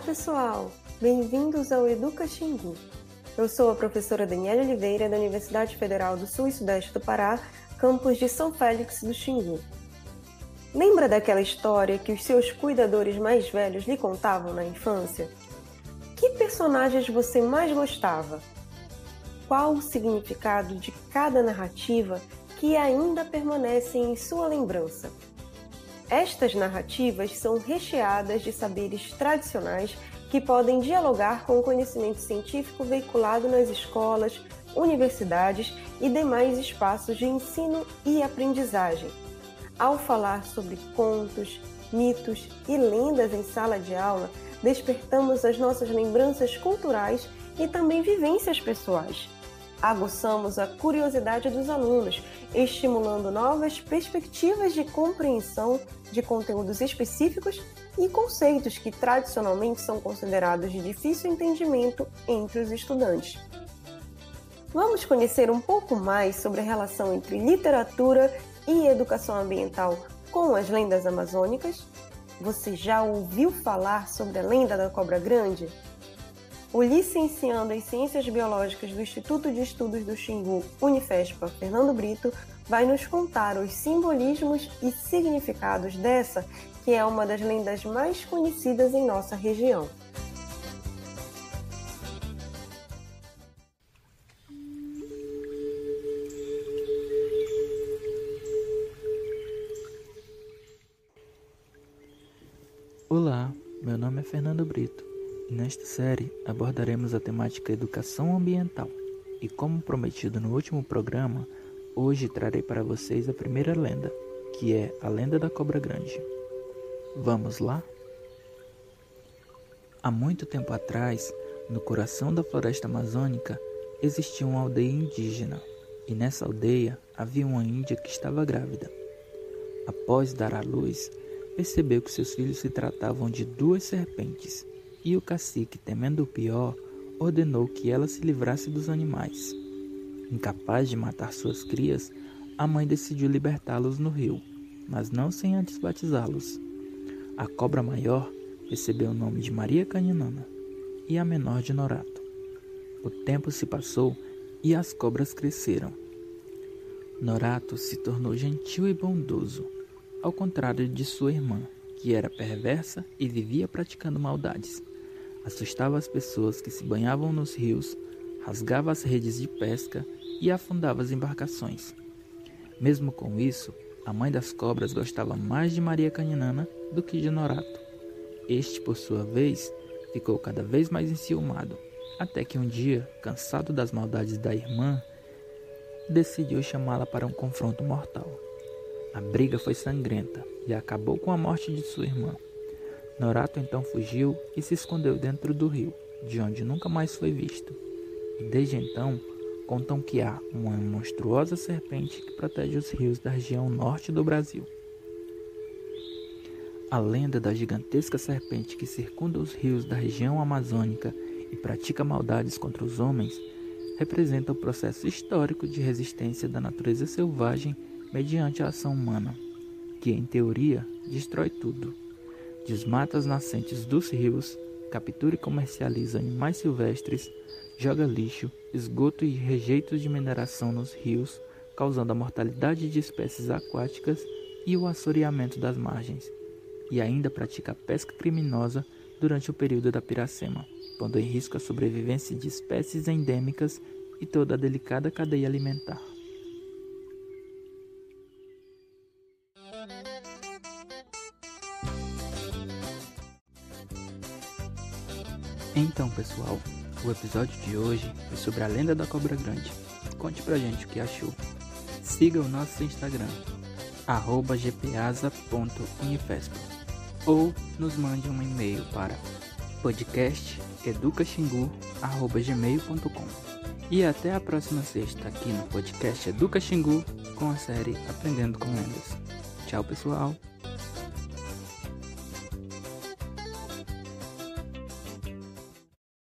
pessoal! Bem-vindos ao Educa Xingu. Eu sou a professora Daniela Oliveira, da Universidade Federal do Sul e Sudeste do Pará, campus de São Félix do Xingu. Lembra daquela história que os seus cuidadores mais velhos lhe contavam na infância? Que personagens você mais gostava? Qual o significado de cada narrativa que ainda permanecem em sua lembrança? Estas narrativas são recheadas de saberes tradicionais que podem dialogar com o conhecimento científico veiculado nas escolas, universidades e demais espaços de ensino e aprendizagem. Ao falar sobre contos, mitos e lendas em sala de aula, despertamos as nossas lembranças culturais e também vivências pessoais aguçamos a curiosidade dos alunos, estimulando novas perspectivas de compreensão de conteúdos específicos e conceitos que tradicionalmente são considerados de difícil entendimento entre os estudantes. Vamos conhecer um pouco mais sobre a relação entre literatura e educação ambiental com as lendas amazônicas? Você já ouviu falar sobre a lenda da cobra grande? O licenciando em Ciências Biológicas do Instituto de Estudos do Xingu, Unifespa, Fernando Brito, vai nos contar os simbolismos e significados dessa, que é uma das lendas mais conhecidas em nossa região. Olá, meu nome é Fernando Brito. Nesta série abordaremos a temática educação ambiental e, como prometido no último programa, hoje trarei para vocês a primeira lenda, que é a lenda da cobra grande. Vamos lá? Há muito tempo atrás, no coração da floresta amazônica, existia uma aldeia indígena, e nessa aldeia havia uma índia que estava grávida. Após dar à luz, percebeu que seus filhos se tratavam de duas serpentes e o cacique, temendo o pior, ordenou que ela se livrasse dos animais. Incapaz de matar suas crias, a mãe decidiu libertá-los no rio, mas não sem antes batizá-los. A cobra maior recebeu o nome de Maria Caninana e a menor de Norato. O tempo se passou e as cobras cresceram. Norato se tornou gentil e bondoso, ao contrário de sua irmã, que era perversa e vivia praticando maldades assustava as pessoas que se banhavam nos rios, rasgava as redes de pesca e afundava as embarcações. Mesmo com isso, a mãe das cobras gostava mais de Maria Caninana do que de Norato. Este, por sua vez, ficou cada vez mais enciumado, até que um dia, cansado das maldades da irmã, decidiu chamá-la para um confronto mortal. A briga foi sangrenta e acabou com a morte de sua irmã. Norato então fugiu e se escondeu dentro do rio, de onde nunca mais foi visto. E desde então, contam que há uma monstruosa serpente que protege os rios da região norte do Brasil. A lenda da gigantesca serpente que circunda os rios da região amazônica e pratica maldades contra os homens representa o processo histórico de resistência da natureza selvagem mediante a ação humana, que, em teoria, destrói tudo desmata as nascentes dos rios, captura e comercializa animais silvestres, joga lixo, esgoto e rejeitos de mineração nos rios, causando a mortalidade de espécies aquáticas e o assoreamento das margens, e ainda pratica pesca criminosa durante o período da piracema, pondo em risco a sobrevivência de espécies endêmicas e toda a delicada cadeia alimentar. Então, pessoal, o episódio de hoje foi sobre a lenda da cobra grande. Conte pra gente o que achou. Siga o nosso Instagram, gpas.unifesp ou nos mande um e-mail para podcasteducaxingu.gmail.com E até a próxima sexta aqui no podcast Educa Xingu com a série Aprendendo com Lendas. Tchau, pessoal!